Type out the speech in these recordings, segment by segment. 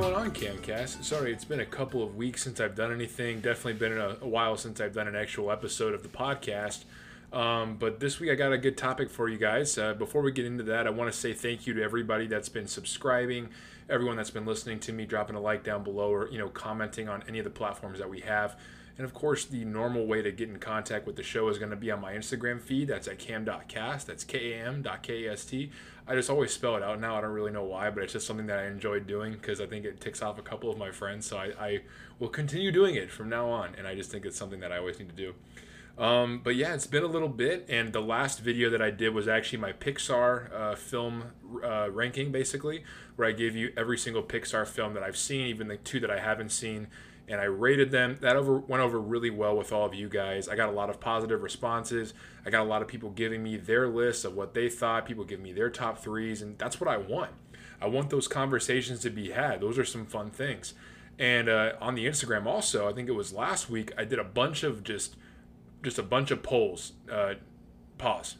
going on, Camcast? Sorry, it's been a couple of weeks since I've done anything. Definitely been a, a while since I've done an actual episode of the podcast. Um, but this week I got a good topic for you guys. Uh, before we get into that, I want to say thank you to everybody that's been subscribing, everyone that's been listening to me, dropping a like down below, or you know commenting on any of the platforms that we have. And of course, the normal way to get in contact with the show is going to be on my Instagram feed. That's at cam.cast. That's K-A-M.K-A-S-T. I just always spell it out now. I don't really know why, but it's just something that I enjoy doing because I think it ticks off a couple of my friends. So I, I will continue doing it from now on. And I just think it's something that I always need to do. Um, but yeah, it's been a little bit, and the last video that I did was actually my Pixar uh, film uh, ranking, basically, where I gave you every single Pixar film that I've seen, even the two that I haven't seen, and I rated them. That over went over really well with all of you guys. I got a lot of positive responses. I got a lot of people giving me their lists of what they thought. People give me their top threes, and that's what I want. I want those conversations to be had. Those are some fun things. And uh, on the Instagram, also, I think it was last week, I did a bunch of just just a bunch of polls. Uh, pause.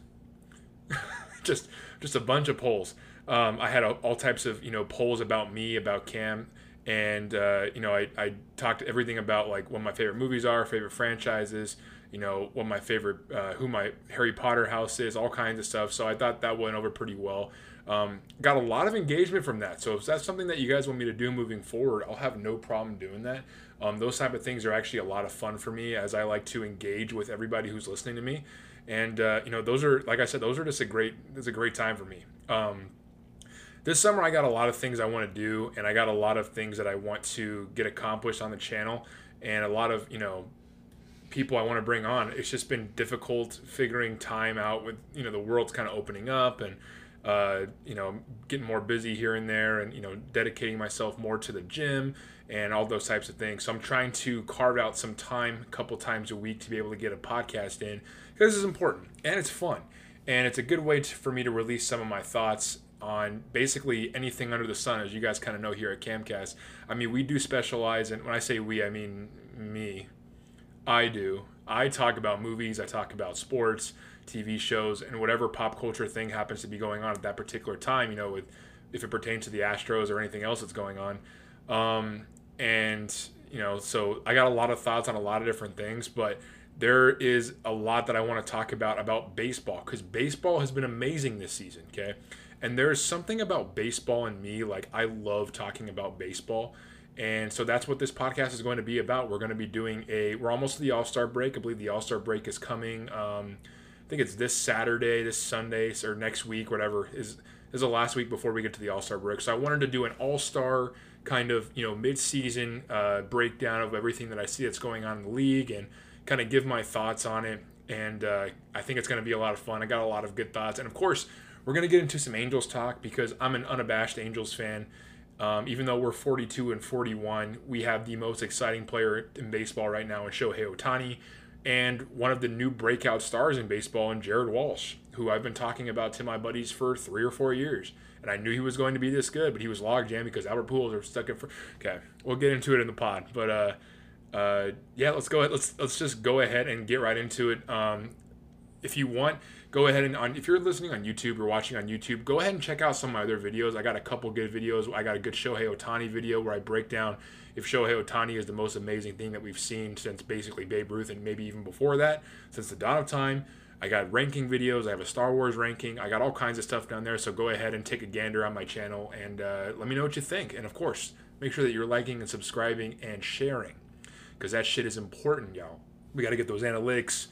just just a bunch of polls. Um, I had all types of you know polls about me, about Cam, and uh, you know I, I talked everything about like what my favorite movies are favorite franchises you know what my favorite uh, who my harry potter house is all kinds of stuff so i thought that went over pretty well um, got a lot of engagement from that. So if that's something that you guys want me to do moving forward i'll have no problem doing that. Um, those type of things are actually a lot of fun for me as i like to engage with everybody who's listening to me. And uh, you know those are like i said those are just a great it's a great time for me. Um, this summer I got a lot of things I want to do and I got a lot of things that I want to get accomplished on the channel and a lot of, you know, people I want to bring on. It's just been difficult figuring time out with, you know, the world's kind of opening up and uh, you know, getting more busy here and there and, you know, dedicating myself more to the gym and all those types of things. So I'm trying to carve out some time a couple times a week to be able to get a podcast in because is important and it's fun. And it's a good way to, for me to release some of my thoughts on basically anything under the sun, as you guys kind of know here at Camcast. I mean, we do specialize in, when I say we, I mean me. I do. I talk about movies, I talk about sports, TV shows, and whatever pop culture thing happens to be going on at that particular time, you know, with if it pertains to the Astros or anything else that's going on. Um, and, you know, so I got a lot of thoughts on a lot of different things, but there is a lot that I want to talk about about baseball because baseball has been amazing this season, okay? And there's something about baseball and me, like I love talking about baseball. And so that's what this podcast is going to be about. We're going to be doing a, we're almost to the All Star break. I believe the All Star break is coming. Um, think it's this Saturday, this Sunday, or next week, whatever is is the last week before we get to the All Star break. So I wanted to do an All Star kind of you know mid season uh, breakdown of everything that I see that's going on in the league and kind of give my thoughts on it. And uh, I think it's going to be a lot of fun. I got a lot of good thoughts, and of course we're going to get into some Angels talk because I'm an unabashed Angels fan. Um, even though we're 42 and 41, we have the most exciting player in baseball right now in Shohei Ohtani and one of the new breakout stars in baseball in Jared Walsh, who I've been talking about to my buddies for three or four years. And I knew he was going to be this good, but he was logjam because Albert Pujols are stuck in. For, okay, we'll get into it in the pod, but uh, uh, yeah, let's go ahead. Let's let's just go ahead and get right into it. Um, if you want, go ahead and on if you're listening on YouTube or watching on YouTube, go ahead and check out some of my other videos. I got a couple good videos. I got a good Shohei Ohtani video where I break down if Shohei Ohtani is the most amazing thing that we've seen since basically Babe Ruth and maybe even before that, since the dawn of time. I got ranking videos. I have a Star Wars ranking. I got all kinds of stuff down there. So go ahead and take a gander on my channel and uh, let me know what you think. And of course, make sure that you're liking and subscribing and sharing because that shit is important, y'all. We got to get those analytics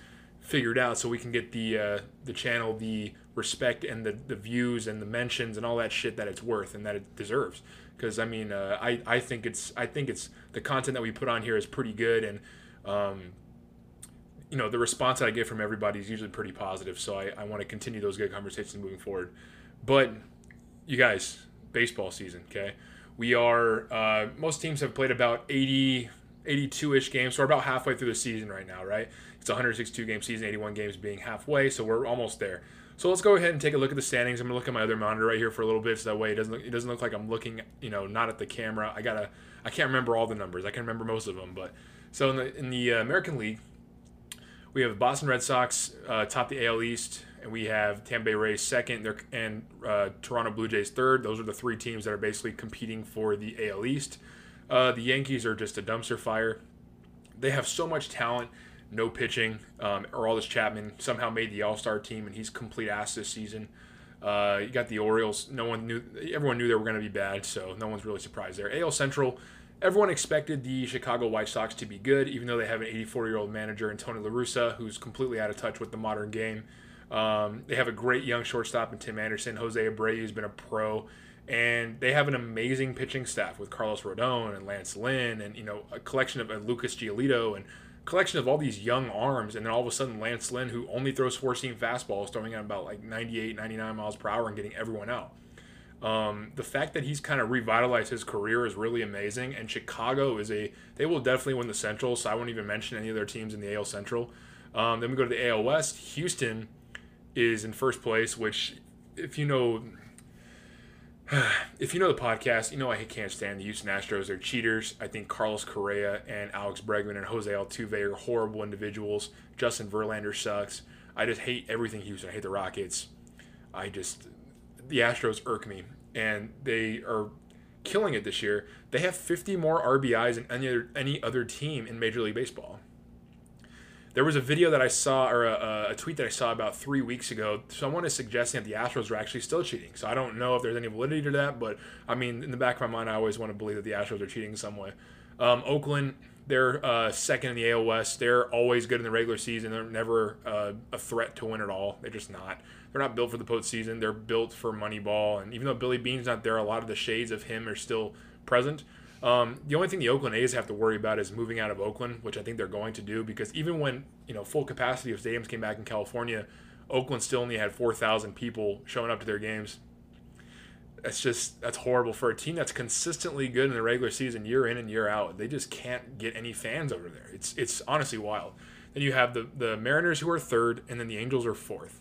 figured out so we can get the uh, the channel the respect and the, the views and the mentions and all that shit that it's worth and that it deserves. Because I mean uh, I, I think it's I think it's the content that we put on here is pretty good and um, you know the response that I get from everybody is usually pretty positive. So I, I want to continue those good conversations moving forward. But you guys baseball season okay? We are uh, most teams have played about 80 82-ish games. So we're about halfway through the season right now right it's 162 game season, 81 games being halfway, so we're almost there. So let's go ahead and take a look at the standings. I'm gonna look at my other monitor right here for a little bit, so that way it doesn't look, it doesn't look like I'm looking, you know, not at the camera. I gotta, I can't remember all the numbers. I can remember most of them, but so in the in the uh, American League, we have Boston Red Sox uh, top the AL East and we have Tampa Bay Rays second, and uh, Toronto Blue Jays third. Those are the three teams that are basically competing for the AL East. Uh, the Yankees are just a dumpster fire. They have so much talent, no pitching. Um, Aroldis Chapman somehow made the All Star team, and he's complete ass this season. Uh, you got the Orioles. No one knew. Everyone knew they were going to be bad, so no one's really surprised there. AL Central. Everyone expected the Chicago White Sox to be good, even though they have an 84 year old manager in Tony La Russa, who's completely out of touch with the modern game. Um, they have a great young shortstop in Tim Anderson. Jose Abreu has been a pro, and they have an amazing pitching staff with Carlos Rodon and Lance Lynn, and you know a collection of uh, Lucas Giolito and collection of all these young arms. And then all of a sudden, Lance Lynn, who only throws four seam fastballs, throwing at about like 98, 99 miles per hour and getting everyone out. Um, the fact that he's kind of revitalized his career is really amazing. And Chicago is a they will definitely win the Central. So I won't even mention any of their teams in the AL Central. Um, then we go to the AL West. Houston is in first place, which if you know if you know the podcast, you know I can't stand the Houston Astros. They're cheaters. I think Carlos Correa and Alex Bregman and Jose Altuve are horrible individuals. Justin Verlander sucks. I just hate everything Houston. I hate the Rockets. I just the Astros irk me, and they are killing it this year. They have 50 more RBIs than any other, any other team in Major League Baseball. There was a video that I saw, or a, a, tweet that I saw about three weeks ago. Someone is suggesting that the Astros are actually still cheating. So I don't know if there's any validity to that, but I mean, in the back of my mind, I always want to believe that the Astros are cheating in some way. Um, Oakland, they're uh, second in the AL West. They're always good in the regular season. They're never uh, a threat to win at all. They're just not. They're not built for the postseason. They're built for Moneyball. And even though Billy Beane's not there, a lot of the shades of him are still present. Um, the only thing the Oakland A's have to worry about is moving out of Oakland, which I think they're going to do because even when you know full capacity of stadiums came back in California, Oakland still only had four thousand people showing up to their games. That's just that's horrible for a team that's consistently good in the regular season, year in and year out. They just can't get any fans over there. It's it's honestly wild. Then you have the the Mariners who are third, and then the Angels are fourth.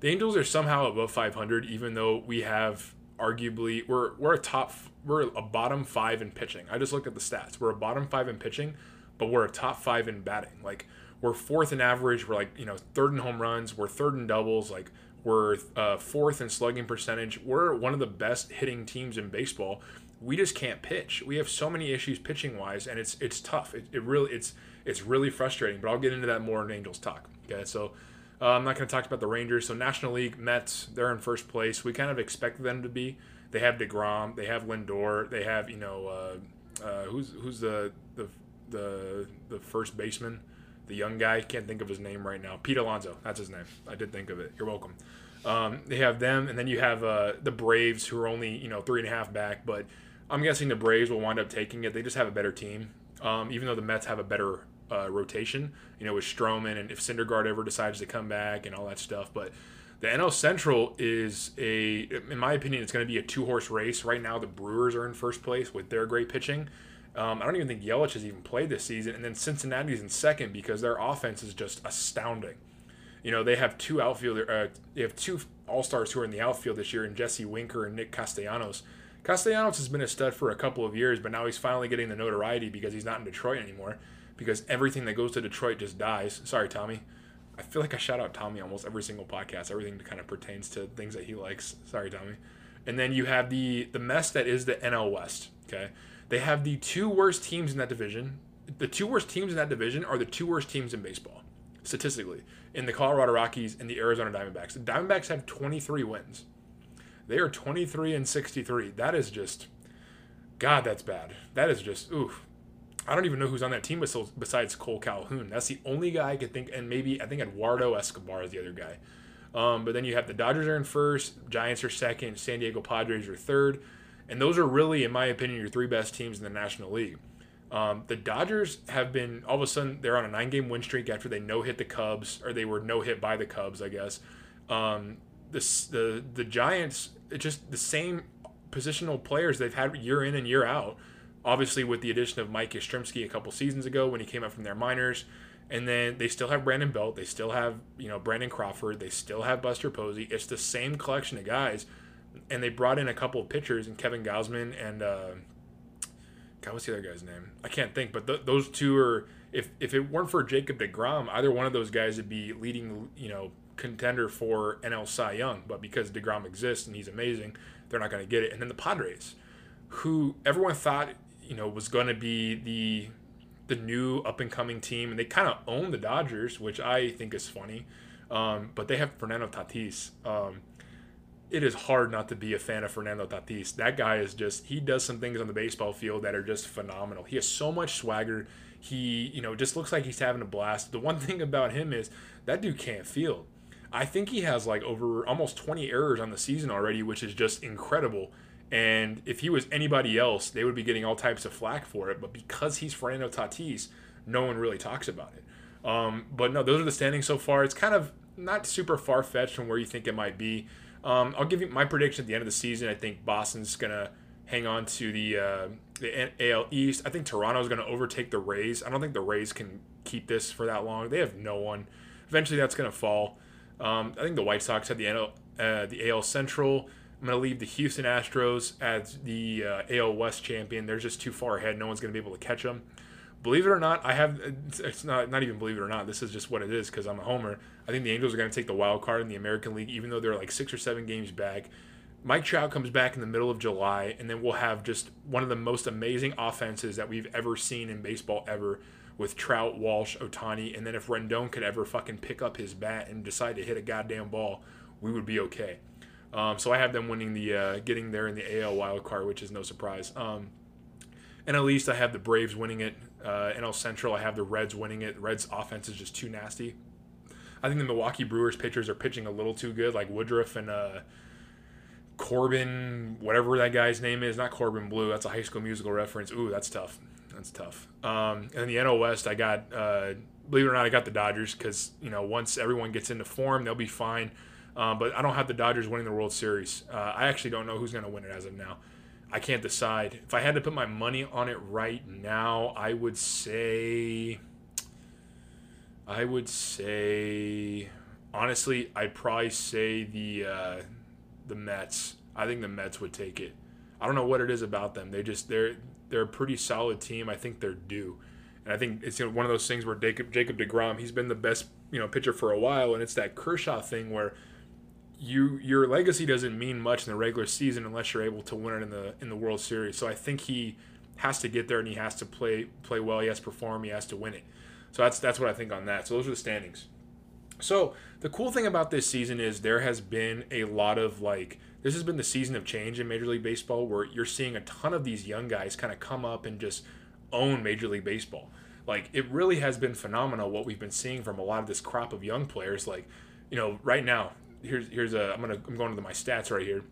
The Angels are somehow above 500, even though we have arguably we're we're a top we're a bottom five in pitching. I just looked at the stats. We're a bottom five in pitching, but we're a top five in batting. Like we're fourth in average. We're like you know third in home runs. We're third in doubles. Like we're uh, fourth in slugging percentage. We're one of the best hitting teams in baseball. We just can't pitch. We have so many issues pitching wise, and it's it's tough. It, it really it's it's really frustrating. But I'll get into that more in Angels talk. Okay, so uh, I'm not going to talk about the Rangers. So National League Mets, they're in first place. We kind of expected them to be. They have Degrom. They have Lindor. They have you know uh, uh, who's who's the the the the first baseman, the young guy. Can't think of his name right now. Pete Alonso. That's his name. I did think of it. You're welcome. Um, they have them, and then you have uh, the Braves, who are only you know three and a half back. But I'm guessing the Braves will wind up taking it. They just have a better team. Um, even though the Mets have a better uh, rotation, you know, with Stroman and if Syndergaard ever decides to come back and all that stuff. But the NL Central is a, in my opinion, it's going to be a two horse race. Right now, the Brewers are in first place with their great pitching. Um, I don't even think Yelich has even played this season. And then Cincinnati's in second because their offense is just astounding. You know, they have two outfielder, uh, they have two all stars who are in the outfield this year, and Jesse Winker and Nick Castellanos. Castellanos has been a stud for a couple of years, but now he's finally getting the notoriety because he's not in Detroit anymore because everything that goes to Detroit just dies. Sorry, Tommy. I feel like I shout out Tommy almost every single podcast. Everything kind of pertains to things that he likes. Sorry, Tommy. And then you have the the mess that is the NL West. Okay, they have the two worst teams in that division. The two worst teams in that division are the two worst teams in baseball, statistically, in the Colorado Rockies and the Arizona Diamondbacks. The Diamondbacks have 23 wins. They are 23 and 63. That is just, God, that's bad. That is just, oof. I don't even know who's on that team besides Kole Calhoun. That's the only guy I could think, and maybe I think Eduardo Escobar is the other guy. Um, but then you have the Dodgers are in first, Giants are second, San Diego Padres are third, and those are really, in my opinion, your three best teams in the National League. Um, the Dodgers have been all of a sudden they're on a nine-game win streak after they no hit the Cubs, or they were no hit by the Cubs, I guess. Um, the the the Giants, it's just the same positional players they've had year in and year out obviously with the addition of Mike Yastrzemski a couple seasons ago when he came up from their minors. And then they still have Brandon Belt. They still have, you know, Brandon Crawford. They still have Buster Posey. It's the same collection of guys. And they brought in a couple of pitchers and Kevin Gausman and, uh, God, what's the other guy's name? I can't think, but th- those two are, if, if it weren't for Jacob DeGrom, either one of those guys would be leading, you know, contender for NL Cy Young, but because DeGrom exists and he's amazing, they're not going to get it. And then the Padres, who everyone thought you know was going to be the the new up and coming team, and they kind of own the Dodgers, which I think is funny. Um, but they have Fernando Tatis. Um, it is hard not to be a fan of Fernando Tatis. That guy is just he does some things on the baseball field that are just phenomenal. He has so much swagger. He, you know, just looks like he's having a blast. The one thing about him is that dude can't field. I think he has like over almost 20 errors on the season already, which is just incredible. And if he was anybody else, they would be getting all types of flack for it. But because he's Fernando Tatis, no one really talks about it. Um, but no, those are the standings so far. It's kind of not super far fetched from where you think it might be. Um, I'll give you my prediction at the end of the season. I think Boston's gonna hang on to the uh, the AL East. I think Toronto's gonna overtake the Rays. I don't think the Rays can keep this for that long. They have no one. Eventually, that's gonna fall. Um, I think the White Sox have the uh, the AL Central. I'm going to leave the Houston Astros as the uh, AL West champion. They're just too far ahead. No one's going to be able to catch them. Believe it or not, I have. It's not not even believe it or not. This is just what it is because I'm a homer. I think the Angels are going to take the wild card in the American League, even though they're like six or seven games back. Mike Trout comes back in the middle of July, and then we'll have just one of the most amazing offenses that we've ever seen in baseball ever with Trout, Walsh, Ohtani, and then if Rendon could ever fucking pick up his bat and decide to hit a goddamn ball, we would be okay. Um, so I have them winning the uh, getting there in the AL wild card, which is no surprise. Um, and at least I have the Braves winning it. Uh, NL Central, I have the Reds winning it. Reds offense is just too nasty. I think the Milwaukee Brewers pitchers are pitching a little too good, like Woodruff and uh, Corbin, whatever that guy's name is. Not Corbin Bleu. That's a High School Musical reference. Ooh, that's tough. That's tough. Um, and the NL West, I got, uh, believe it or not, I got the Dodgers because you know once everyone gets into form, they'll be fine. Um, but I don't have the Dodgers winning the World Series. Uh, I actually don't know who's going to win it as of now. I can't decide. If I had to put my money on it right now, I would say. I would say, honestly, I'd probably say the uh, the Mets. I think the Mets would take it. I don't know what it is about them. They just they're they're a pretty solid team. I think they're due, and I think it's you know, one of those things where Jacob Jacob Degrom he's been the best you know pitcher for a while, and it's that Kershaw thing where you your legacy doesn't mean much in the regular season unless you're able to win it in the in the World Series. So I think he has to get there and he has to play play well. He has to perform. He has to win it. So that's that's what I think on that. So those are the standings. So the cool thing about this season is there has been a lot of like this has been the season of change in Major League Baseball where you're seeing a ton of these young guys kind of come up and just own Major League Baseball. Like it really has been phenomenal what we've been seeing from a lot of this crop of young players. Like, you know, right now here's here's a I'm gonna I'm going to my stats right here.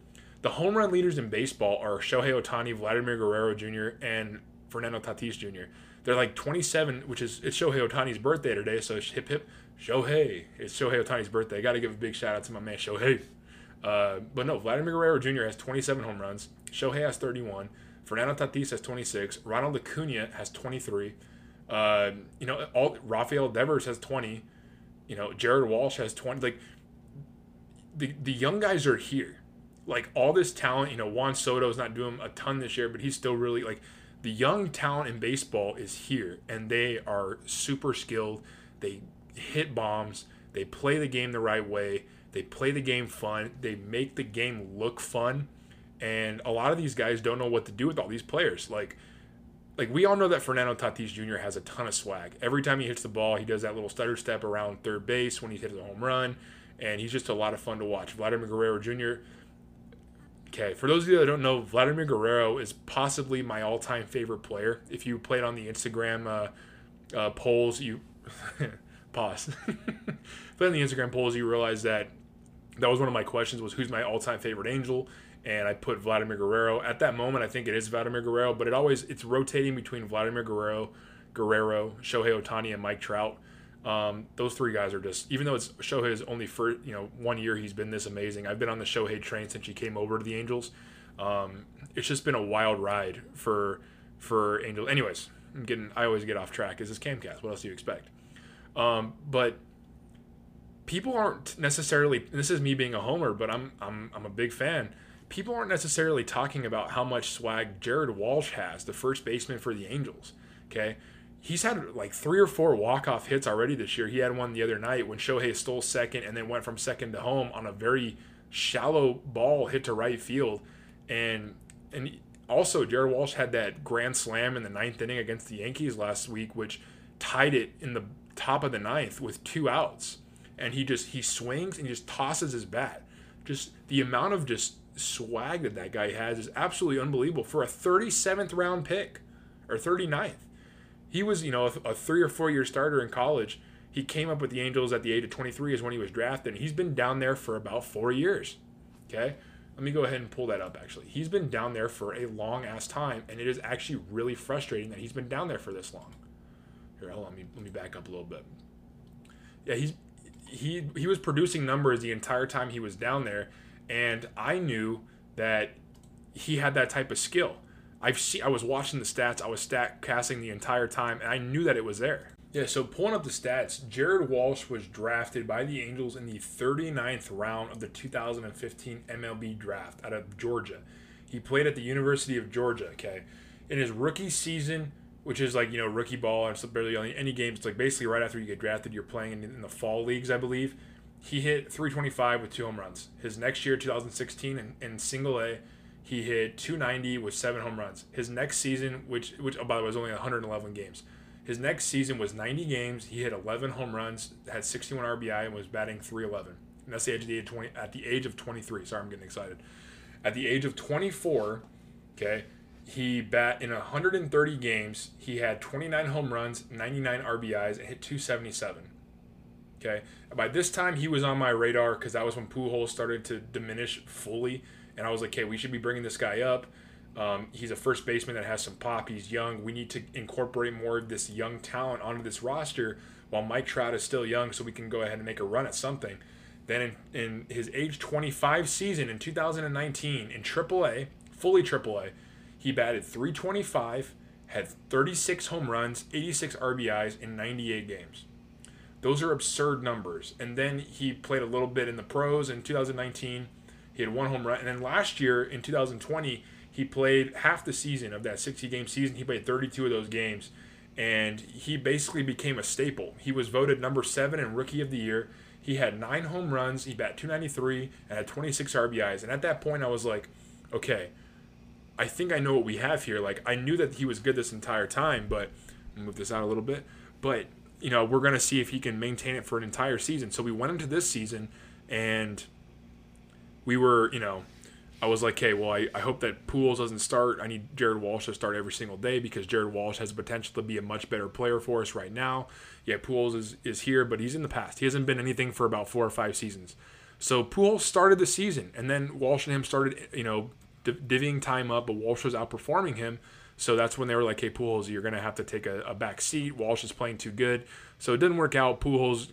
The home run leaders in baseball are Shohei Ohtani, Vladimir Guerrero Jr., and Fernando Tatis Jr. They're like 27, which is it's Shohei Ohtani's birthday today, so hip hip Shohei. It's Shohei Ohtani's birthday. I got to give a big shout out to my man Shohei. Uh, but no, Vladimir Guerrero Jr. has 27 home runs. Shohei has 31. Fernando Tatis has 26. Ronald Acuna has 23. Uh, you know, all Rafael Devers has 20. You know, Jared Walsh has 20. Like the the young guys are here. Like all this talent, you know, Juan Soto's not doing a ton this year, but he's still really like the young talent in baseball is here and they are super skilled. They hit bombs, they play the game the right way, they play the game fun, they make the game look fun. And a lot of these guys don't know what to do with all these players. Like like we all know that Fernando Tatis Jr. has a ton of swag. Every time he hits the ball, he does that little stutter step around third base when he hits a home run and he's just a lot of fun to watch. Vladimir Guerrero Jr. Okay, for those of you that don't know, Vladimir Guerrero is possibly my all-time favorite player. If you played on the Instagram uh, uh, polls, you pause. Play on the Instagram polls, you realize that that was one of my questions: was who's my all-time favorite Angel? And I put Vladimir Guerrero. At that moment, I think it is Vladimir Guerrero, but it always it's rotating between Vladimir Guerrero, Guerrero, Shohei Ohtani, and Mike Trout. Um, those three guys are just even though it's Shohei's only for you know one year he's been this amazing. I've been on the Shohei train since he came over to the Angels. Um, it's just been a wild ride for for Angels. Anyways, I'm getting I always get off track. Is this Camcast? What else do you expect? Um, but people aren't necessarily. This is me being a homer, but I'm I'm I'm a big fan. People aren't necessarily talking about how much swag Jared Walsh has, the first baseman for the Angels. Okay, he's had like three or four walk-off hits already this year. He had one the other night when Shohei stole second and then went from second to home on a very shallow ball hit to right field. And and also Jared Walsh had that grand slam in the ninth inning against the Yankees last week, which tied it in the top of the ninth with two outs. And he just he swings and he just tosses his bat. Just the amount of just swag that that guy has is absolutely unbelievable for a 37th round pick or 39th. He was, you know, a, three or four year starter in college. He came up with the Angels at the age of 23 is when he was drafted. and He's been down there for about four years. Okay. Let me go ahead and pull that up actually. He's been down there for a long ass time, and it is actually really frustrating that he's been down there for this long. Here, hold on, let me, let me back up a little bit. Yeah, he's he he was producing numbers the entire time he was down there, and I knew that he had that type of skill. I've seen I was watching the stats, I was stat casting the entire time, and I knew that it was there. Yeah, so pulling up the stats, Jared Walsh was drafted by the Angels in the 39th round of the 2015 MLB draft out of Georgia. He played at the University of Georgia, okay? In his rookie season, which is like, you know, rookie ball and it's barely any games, it's like basically right after you get drafted, you're playing in, in the fall leagues, I believe. He hit 325 with two home runs. His next year, 2016, in, in single A, he hit 290 with seven home runs. His next season, which, which oh, by the way, was only 111 games his next season was 90 games. He hit 11 home runs, had 61 RBI, and was batting 311. And that's the age of the 20, at the age of 23. Sorry, I'm getting excited. At the age of 24, okay, he bat in 130 games. He had 29 home runs, 99 RBIs, and hit 277. Okay, by this time he was on my radar because that was when Pujols started to diminish fully, and I was like, okay, we should be bringing this guy up. Um, he's a first baseman that has some pop. He's young. We need to incorporate more of this young talent onto this roster while Mike Trout is still young so we can go ahead and make a run at something. Then in, in his age 25 season in 2019 in AAA, fully AAA, he batted 325, had 36 home runs, 86 RBIs in 98 games. Those are absurd numbers. And then he played a little bit in the pros in 2019. He had one home run. And then last year in 2020, he played half the season of that 60 game season. He played 32 of those games, and he basically became a staple. He was voted number seven in Rookie of the Year. He had nine home runs. He bat 293 and had 26 RBIs. And at that point, I was like, okay, I think I know what we have here. Like I knew that he was good this entire time, but move this out a little bit. But you know, we're gonna see if he can maintain it for an entire season. So we went into this season, and we were, you know, I was like, hey, well, I, I hope that Pujols doesn't start. I need Jared Walsh to start every single day because Jared Walsh has the potential to be a much better player for us right now. Yeah, Pujols is, is here, but he's in the past. He hasn't been anything for about four or five seasons. So Pujols started the season, and then Walsh and him started, you know, divvying time up, but Walsh was outperforming him. So that's when they were like, hey, Pujols, you're going to have to take a, a back seat. Walsh is playing too good. So it didn't work out. Pujols,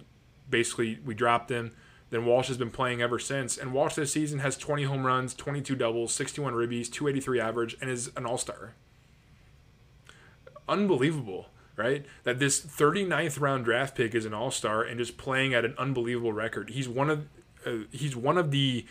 basically, we dropped him. Then Walsh has been playing ever since. And Walsh this season has 20 home runs, 22 doubles, 61 ribbies, 283 average, and is an all star. Unbelievable, right? That this 39th round draft pick is an all star and just playing at an unbelievable record. He's one of uh, he's one of the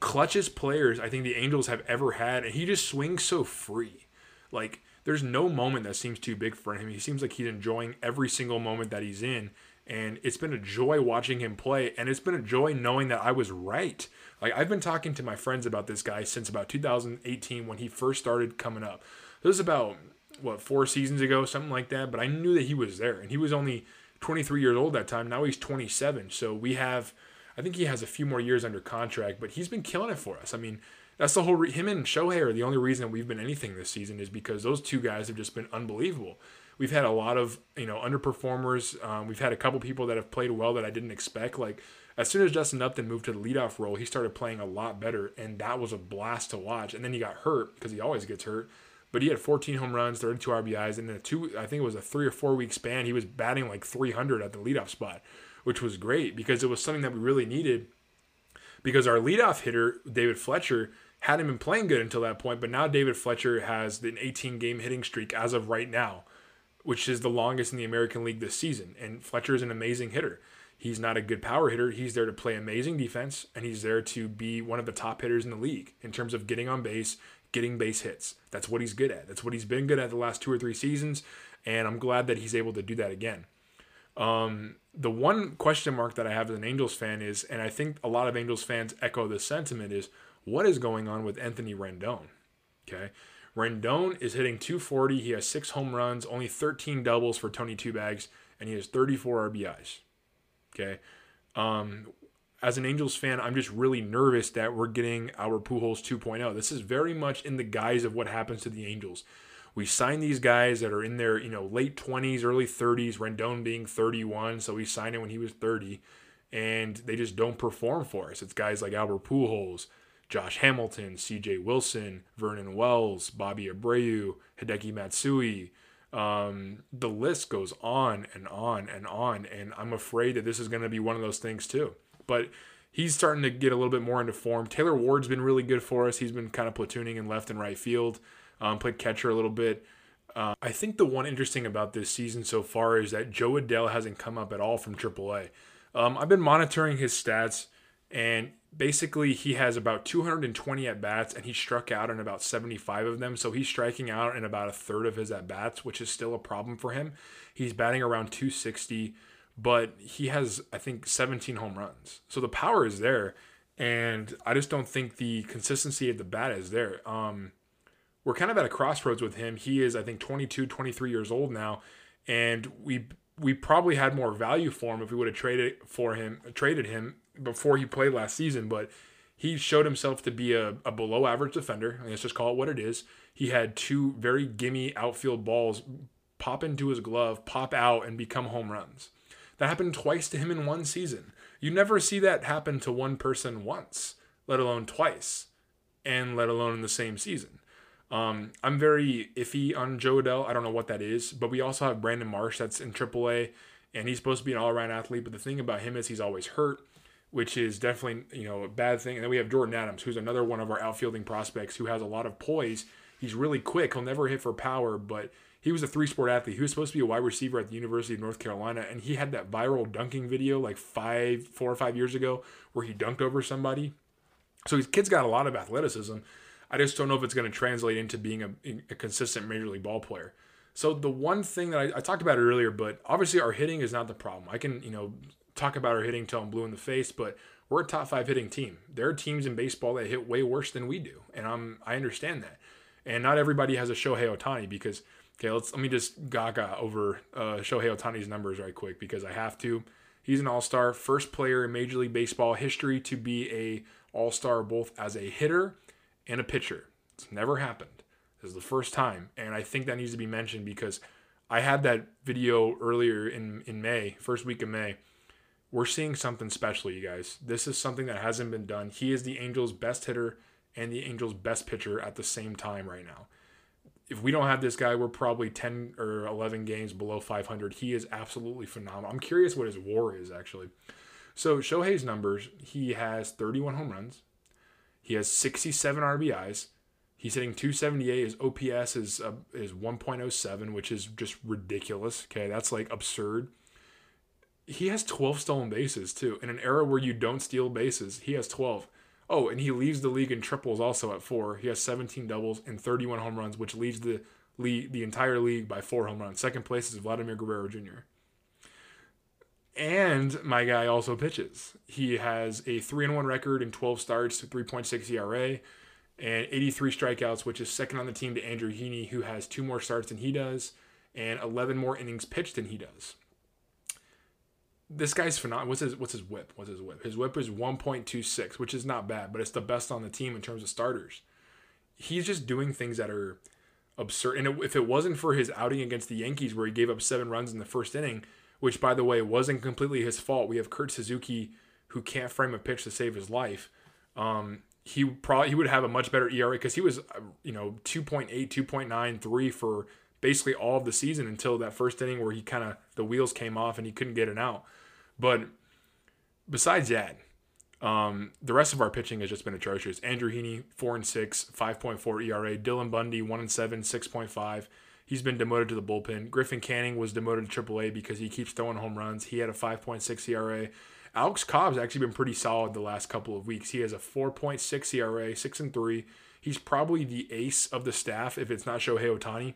clutchest players I think the Angels have ever had, and he just swings so free. Like there's no moment that seems too big for him. He seems like he's enjoying every single moment that he's in and it's been a joy watching him play and it's been a joy knowing that I was right. Like I've been talking to my friends about this guy since about 2018 when he first started coming up. This is about what four seasons ago, something like that, but I knew that he was there and he was only 23 years old that time. Now he's 27. So we have I think he has a few more years under contract, but he's been killing it for us. I mean, that's the whole re- him and Shohei are the only reason we've been anything this season is because those two guys have just been unbelievable we've had a lot of you know underperformers. Um, we've had a couple people that have played well that I didn't expect. Like as soon as Justin Upton moved to the leadoff role, he started playing a lot better, and that was a blast to watch. And then he got hurt because he always gets hurt. But he had 14 home runs, 32 RBIs, and then a two. I think it was a three or four week span. He was batting like 300 at the leadoff spot, which was great because it was something that we really needed. Because our leadoff hitter David Fletcher hadn't been playing good until that point, but now David Fletcher has an 18 game hitting streak as of right now which is the longest in the American League this season. And Fletcher is an amazing hitter. He's not a good power hitter. He's there to play amazing defense, and he's there to be one of the top hitters in the league in terms of getting on base, getting base hits. That's what he's good at. That's what he's been good at the last two or three seasons. and I'm glad that he's able to do that again. Um, the one question mark that I have as an Angels fan is, and I think a lot of Angels fans echo this sentiment, is what is going on with Anthony Rendon? Okay. Rendon is hitting 240. He has six home runs, only 13 doubles for Tony Two Bags, and he has 34 RBIs. Okay. Um, as an Angels fan, I'm just really nervous that we're getting our Pujols 2.0. This is very much in the guise of what happens to the Angels. We sign these guys that are in their, you know, late 20s, early 30s, Rendon being 31, so we signed him when he was 30, and they just don't perform for us. It's guys like Albert Pujols, Josh Hamilton, CJ Wilson, Vernon Wells, Bobby Abreu, Hideki Matsui. Um, the list goes on and on and on, and I'm afraid that this is going to be one of those things too. But he's starting to get a little bit more into form. Taylor Ward's been really good for us. He's been kind of platooning in left and right field, um, played catcher a little bit. Uh, I think the one interesting about this season so far is that Jo Adell hasn't come up at all from AAA. Um, I've been monitoring his stats, and basically he has about 220 at bats, and he struck out in about 75 of them. So he's striking out in about a third of his at bats, which is still a problem for him. He's batting around 260 but he has I think 17 home runs. So the power is there, and I just don't think the consistency of the bat is there. Um, we're kind of at a crossroads with him. He is I think 22, 23 years old now, and we we probably had more value for him if we would have traded for him traded him before he played last season, but he showed himself to be a, a below average defender. Let's just call it what it is. He had two very gimme outfield balls pop into his glove, pop out, and become home runs. That happened twice to him in one season. You never see that happen to one person once, let alone twice, and let alone in the same season. Um, I'm very iffy on Jo Adell. I don't know what that is, but we also have Brandon Marsh that's in AAA, and he's supposed to be an all-around athlete. But the thing about him is he's always hurt, which is definitely you know a bad thing. And then we have Jordan Adams, who's another one of our outfielding prospects who has a lot of poise. He's really quick. He'll never hit for power, but he was a three sport athlete. He was supposed to be a wide receiver at the University of North Carolina, and he had that viral dunking video like five, four or five years ago where he dunked over somebody. So his kid's got a lot of athleticism. I just don't know if it's going to translate into being a, a, consistent major league ball player. So the one thing that I, I talked about earlier, but obviously our hitting is not the problem. I can you know talk about our hitting till I'm blue in the face, but we're a top five hitting team. There are teams in baseball that hit way worse than we do, and I'm I understand that. And not everybody has a Shohei Ohtani because Okay, let's let me just gaga over uh, Shohei Ohtani's numbers right quick because I have to. He's an All-Star, first player in Major League Baseball history to be a All-Star both as a hitter and a pitcher. It's never happened. This is the first time, and I think that needs to be mentioned because I had that video earlier in in May, first week of May. We're seeing something special, you guys. This is something that hasn't been done. He is the Angels' best hitter and the Angels' best pitcher at the same time right now if we don't have this guy, we're probably 10 or 11 games below 500. He is absolutely phenomenal. I'm curious what his war is actually. So Shohei's numbers, he has 31 home runs. He has 67 RBIs. He's hitting 278. His OPS is uh, is 1.07, which is just ridiculous. Okay, that's like absurd. He has 12 stolen bases too. In an era where you don't steal bases, he has 12. Oh, and he leads the league in triples also at four. He has 17 doubles and 31 home runs, which leads the lead, the entire league by four home runs. Second place is Vladimir Guerrero Jr. And my guy also pitches. He has a 3 and 1 record in 12 starts, 3.6 ERA, and 83 strikeouts, which is second on the team to Andrew Heaney, who has two more starts than he does, and 11 more innings pitched than he does this guy's phenomenal. What's his what's his whip? What's his whip? His whip is 1.26, which is not bad, but it's the best on the team in terms of starters. He's just doing things that are absurd. And if it wasn't for his outing against the Yankees, where he gave up seven runs in the first inning, which by the way wasn't completely his fault, we have Kurt Suzuki who can't frame a pitch to save his life. Um, he probably he would have a much better ERA because he was uh, you know 2.8, 2.93 for basically all of the season until that first inning where he kind of the wheels came off and he couldn't get it out. But besides that, um, the rest of our pitching has just been atrocious. Andrew Heaney, four and six, 5.4 ERA. Dylan Bundy, one and seven, 6.5. He's been demoted to the bullpen. Griffin Canning was demoted to AAA because he keeps throwing home runs. He had a 5.6 ERA. Alex Cobb's actually been pretty solid the last couple of weeks. He has a 4.6 ERA, six and three. He's probably the ace of the staff if it's not Shohei Ohtani.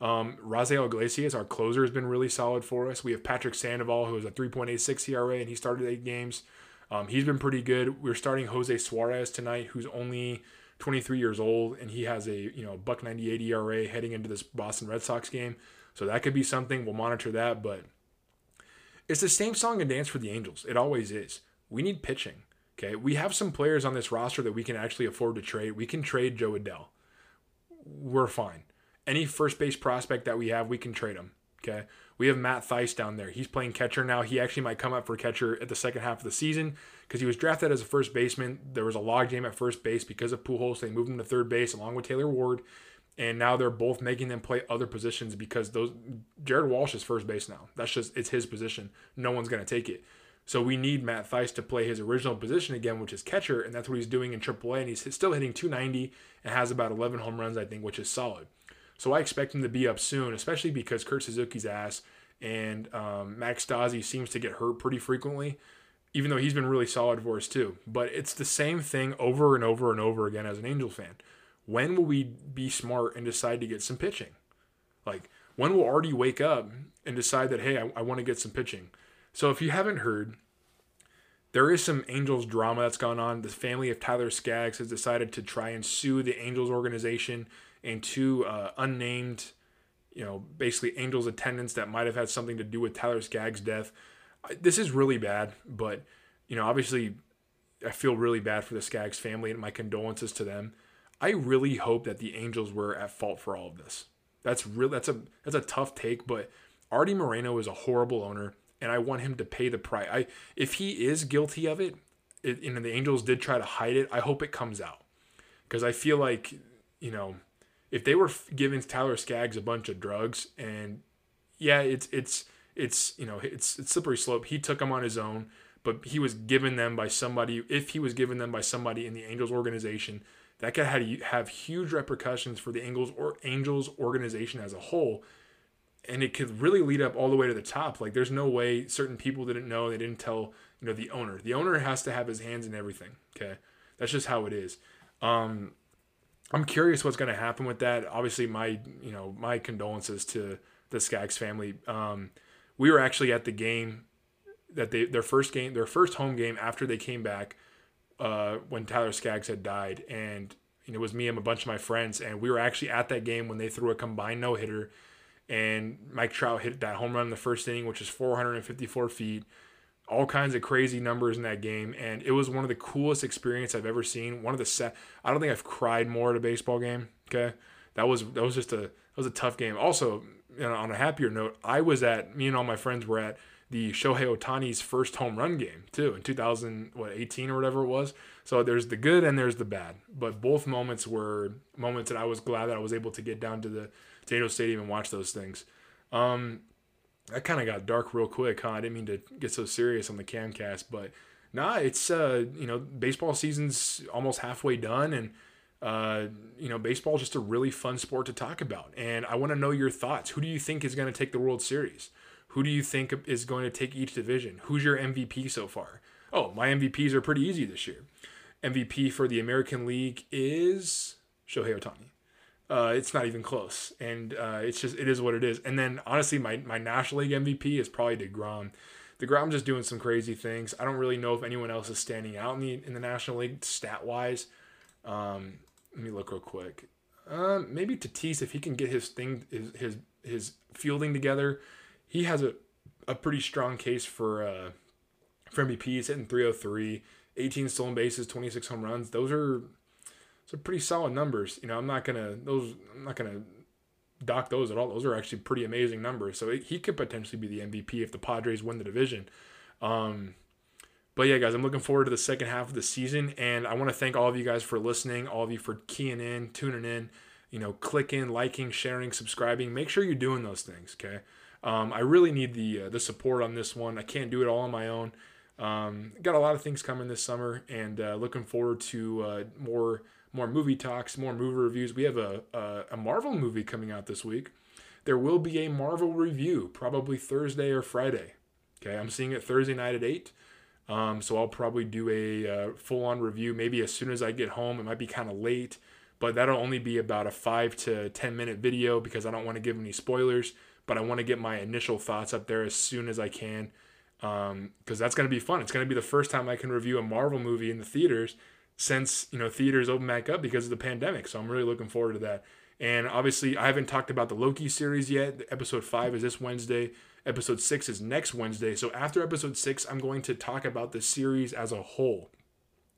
Um, Raisel Iglesias, our closer, has been really solid for us. We have Patrick Sandoval, who has a 3.86 ERA, and he started eight games. Um, he's been pretty good. We're starting Jose Suarez tonight, who's only 23 years old, and he has a you know buck 98 ERA heading into this Boston Red Sox game. So that could be something. We'll monitor that, but it's the same song and dance for the Angels. It always is. We need pitching. Okay, we have some players on this roster that we can actually afford to trade. We can trade Jo Adell. We're fine. Any first base prospect that we have, we can trade him. Okay. We have Matt Thaiss down there. He's playing catcher now. He actually might come up for catcher at the second half of the season because he was drafted as a first baseman. There was a logjam at first base because of Pujols. They moved him to third base along with Taylor Ward, and now they're both making them play other positions because those Jared Walsh is first base now. That's just it's his position. No one's gonna take it. So we need Matt Thaiss to play his original position again, which is catcher, and that's what he's doing in AAA. And he's still hitting 290 and has about 11 home runs, I think, which is solid. So I expect him to be up soon, especially because Kurt Suzuki's ass and um, Max Stassi seems to get hurt pretty frequently, even though he's been really solid for us too. But it's the same thing over and over and over again as an Angel fan. When will we be smart and decide to get some pitching? Like, when will Artie wake up and decide that, hey, I, I want to get some pitching? So if you haven't heard, there is some Angels drama that's gone on. The family of Tyler Skaggs has decided to try and sue the Angels organization and two uh, unnamed, you know, basically Angels attendants that might have had something to do with Tyler Skaggs' death. This is really bad, but you know, obviously, I feel really bad for the Skaggs family and my condolences to them. I really hope that the Angels were at fault for all of this. That's real. That's a that's a tough take, but Artie Moreno is a horrible owner, and I want him to pay the price. I if he is guilty of it, it and the Angels did try to hide it. I hope it comes out because I feel like you know if they were giving Tyler Skaggs a bunch of drugs and yeah, it's it's it's you know it's it's slippery slope. He took them on his own, but he was given them by somebody. If he was given them by somebody in the Angels organization, that could have have huge repercussions for the Angels or Angels organization as a whole, and it could really lead up all the way to the top. Like there's no way certain people didn't know. They didn't tell you know the owner. The owner has to have his hands in everything. Okay, that's just how it is. Um, I'm curious what's going to happen with that. Obviously, my you know my condolences to the Skaggs family. Um, we were actually at the game that they their first game, their first home game after they came back uh, when Tyler Skaggs had died, and you know, it was me and a bunch of my friends, and we were actually at that game when they threw a combined no hitter, and Mike Trout hit that home run in the first inning, which is 454 feet all kinds of crazy numbers in that game, and it was one of the coolest experience I've ever seen. One of the set. I don't think I've cried more at a baseball game. Okay, that was that was just a that was a tough game. Also, you know, on a happier note, I was at me and all my friends were at the Shohei Ohtani's first home run game too in 2018 or whatever it was. So there's the good and there's the bad, but both moments were moments that I was glad that I was able to get down to the Angel Stadium and watch those things. Um, that kind of got dark real quick, huh? I didn't mean to get so serious on the Camcast, but nah, it's uh, you know, baseball season's almost halfway done, and uh, you know, baseball just a really fun sport to talk about. And I want to know your thoughts. Who do you think is going to take the World Series? Who do you think is going to take each division? Who's your MVP so far? Oh, my MVPs are pretty easy this year. MVP for the American League is Shohei Ohtani. Uh, it's not even close, and uh, it's just it is what it is. And then honestly, my my National League MVP is probably Degrom. Degrom just doing some crazy things. I don't really know if anyone else is standing out in the in the National League stat wise. Um, let me look real quick. Um, maybe Tatis if he can get his thing his his, his fielding together, he has a a pretty strong case for uh, for MVP. He's hitting 303, 18 stolen bases, 26 home runs. Those are so pretty solid numbers. You know, I'm not gonna those. I'm not gonna dock those at all. Those are actually pretty amazing numbers. So it, he could potentially be the MVP if the Padres win the division. Um, but yeah, guys, I'm looking forward to the second half of the season, and I want to thank all of you guys for listening, all of you for keying in, tuning in, you know, clicking, liking, sharing, subscribing. Make sure you're doing those things, okay? Um, I really need the uh, the support on this one. I can't do it all on my own. Um, got a lot of things coming this summer, and uh, looking forward to uh, more more movie talks, more movie reviews. We have a, a, a Marvel movie coming out this week. There will be a Marvel review probably Thursday or Friday. Okay, I'm seeing it Thursday night at 8. Um, so I'll probably do a uh, full on review maybe as soon as I get home. It might be kind of late, but that'll only be about a five to 10 minute video because I don't want to give any spoilers, but I want to get my initial thoughts up there as soon as I can because um, that's going to be fun. It's going to be the first time I can review a Marvel movie in the theaters since you know theaters open back up because of the pandemic. So I'm really looking forward to that. And obviously, I haven't talked about the Loki series yet. Episode five is this Wednesday. Episode six is next Wednesday. So after episode six, I'm going to talk about the series as a whole.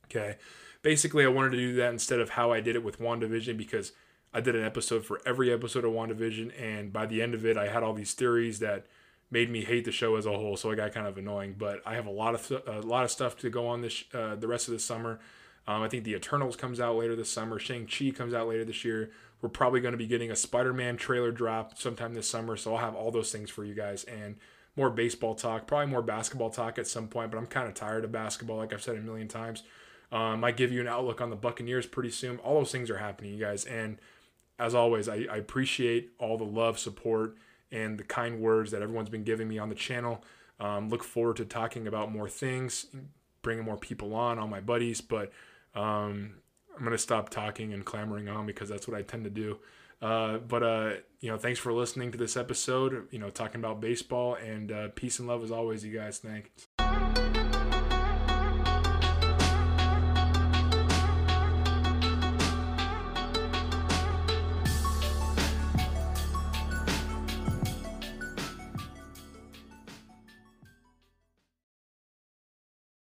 Okay basically, I wanted to do that instead of how I did it with WandaVision because I did an episode for every episode of WandaVision, and by the end of it, I had all these theories that made me hate the show as a whole. So it got kind of annoying. But I have a lot of a lot of stuff to go on this uh, the rest of the summer. Um, I think the Eternals comes out later this summer. Shang Chi comes out later this year. We're probably going to be getting a Spider-Man trailer drop sometime this summer. So I'll have all those things for you guys and more baseball talk, probably more basketball talk at some point. But I'm kind of tired of basketball, like I've said a million times. Um, might give you an outlook on the Buccaneers pretty soon. All those things are happening, you guys. And as always, I, I appreciate all the love, support, and the kind words that everyone's been giving me on the channel. Um, look forward to talking about more things, bringing more people on, all my buddies. But um, I'm gonna stop talking and clamoring on because that's what I tend to do. Uh, but uh, you know, thanks for listening to this episode. You know, talking about baseball and uh, peace and love as always, you guys. Thanks.